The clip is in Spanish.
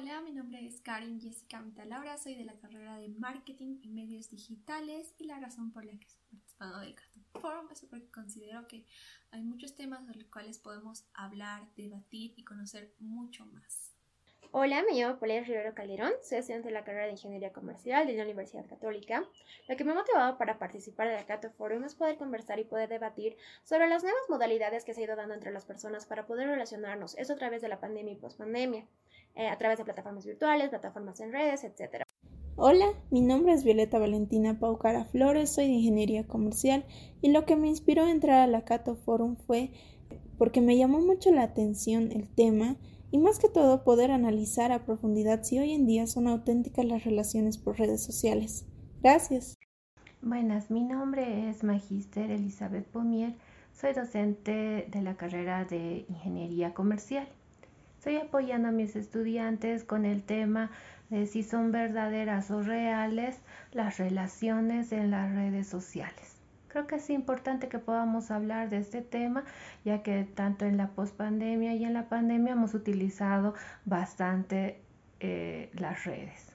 Hola, mi nombre es Karen Jessica Laura, soy de la carrera de Marketing y Medios Digitales y la razón por la que estoy participando del Cato Forum es porque considero que hay muchos temas de los cuales podemos hablar, debatir y conocer mucho más. Hola, me llamo Paulina Rivero Calderón, soy estudiante de la carrera de Ingeniería Comercial de la Universidad Católica. Lo que me ha motivado para participar del Cato Forum es poder conversar y poder debatir sobre las nuevas modalidades que se ha ido dando entre las personas para poder relacionarnos, eso a través de la pandemia y pospandemia, eh, a través de plataformas virtuales, plataformas en redes, etc. Hola, mi nombre es Violeta Valentina Paucara Flores, soy de Ingeniería Comercial y lo que me inspiró a entrar a la Cato Forum fue porque me llamó mucho la atención el tema y más que todo poder analizar a profundidad si hoy en día son auténticas las relaciones por redes sociales. Gracias. Buenas, mi nombre es Magister Elizabeth Pomier, soy docente de la carrera de Ingeniería Comercial. Estoy apoyando a mis estudiantes con el tema de si son verdaderas o reales las relaciones en las redes sociales. Creo que es importante que podamos hablar de este tema, ya que tanto en la pospandemia y en la pandemia hemos utilizado bastante eh, las redes.